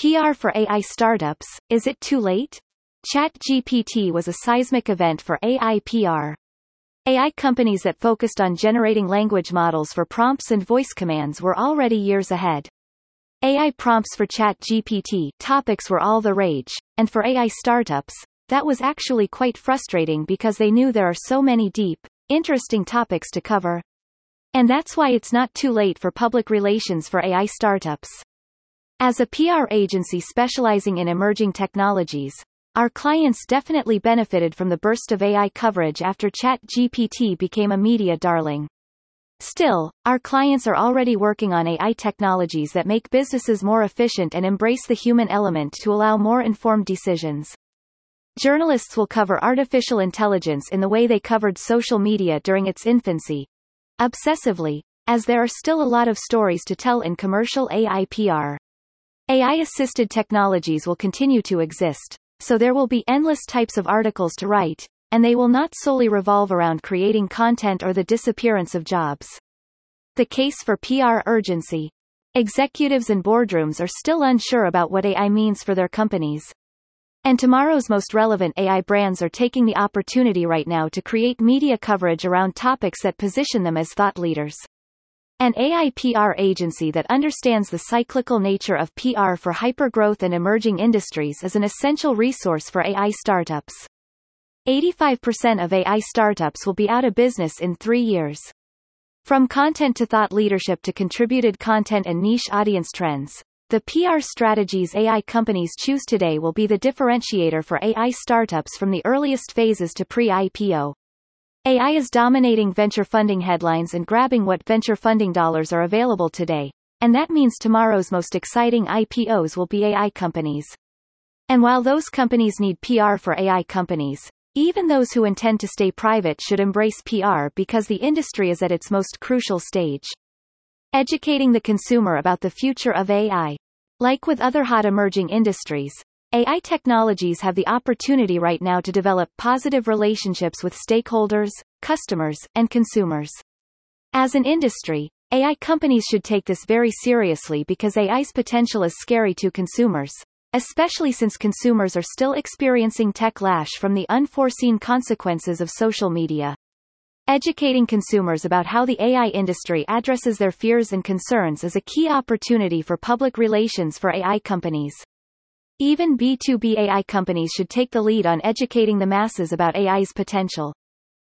PR for AI startups, is it too late? ChatGPT was a seismic event for AI PR. AI companies that focused on generating language models for prompts and voice commands were already years ahead. AI prompts for ChatGPT topics were all the rage, and for AI startups, that was actually quite frustrating because they knew there are so many deep, interesting topics to cover. And that's why it's not too late for public relations for AI startups. As a PR agency specializing in emerging technologies, our clients definitely benefited from the burst of AI coverage after ChatGPT became a media darling. Still, our clients are already working on AI technologies that make businesses more efficient and embrace the human element to allow more informed decisions. Journalists will cover artificial intelligence in the way they covered social media during its infancy. Obsessively, as there are still a lot of stories to tell in commercial AI PR. AI-assisted technologies will continue to exist, so there will be endless types of articles to write, and they will not solely revolve around creating content or the disappearance of jobs. The case for PR urgency. Executives and boardrooms are still unsure about what AI means for their companies. And tomorrow's most relevant AI brands are taking the opportunity right now to create media coverage around topics that position them as thought leaders. An AI PR agency that understands the cyclical nature of PR for hypergrowth and emerging industries is an essential resource for AI startups. 85% of AI startups will be out of business in three years. From content to thought leadership to contributed content and niche audience trends, the PR strategies AI companies choose today will be the differentiator for AI startups from the earliest phases to pre-IPO. AI is dominating venture funding headlines and grabbing what venture funding dollars are available today. And that means tomorrow's most exciting IPOs will be AI companies. And while those companies need PR for AI companies, even those who intend to stay private should embrace PR because the industry is at its most crucial stage. Educating the consumer about the future of AI. Like with other hot emerging industries, AI technologies have the opportunity right now to develop positive relationships with stakeholders, customers, and consumers. As an industry, AI companies should take this very seriously because AI's potential is scary to consumers, especially since consumers are still experiencing tech lash from the unforeseen consequences of social media. Educating consumers about how the AI industry addresses their fears and concerns is a key opportunity for public relations for AI companies. Even B2B AI companies should take the lead on educating the masses about AI's potential.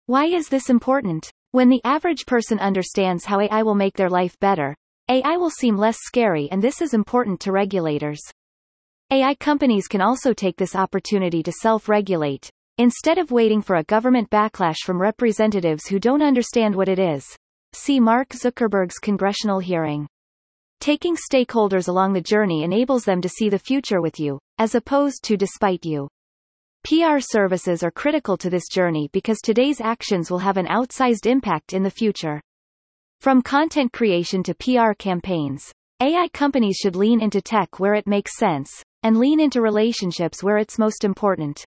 Why is this important? When the average person understands how AI will make their life better, AI will seem less scary and this is important to regulators. AI companies can also take this opportunity to self-regulate, instead of waiting for a government backlash from representatives who don't understand what it is. See Mark Zuckerberg's congressional hearing. Taking stakeholders along the journey enables them to see the future with you, as opposed to despite you. PR services are critical to this journey because today's actions will have an outsized impact in the future. From content creation to PR campaigns, AI companies should lean into tech where it makes sense, and lean into relationships where it's most important.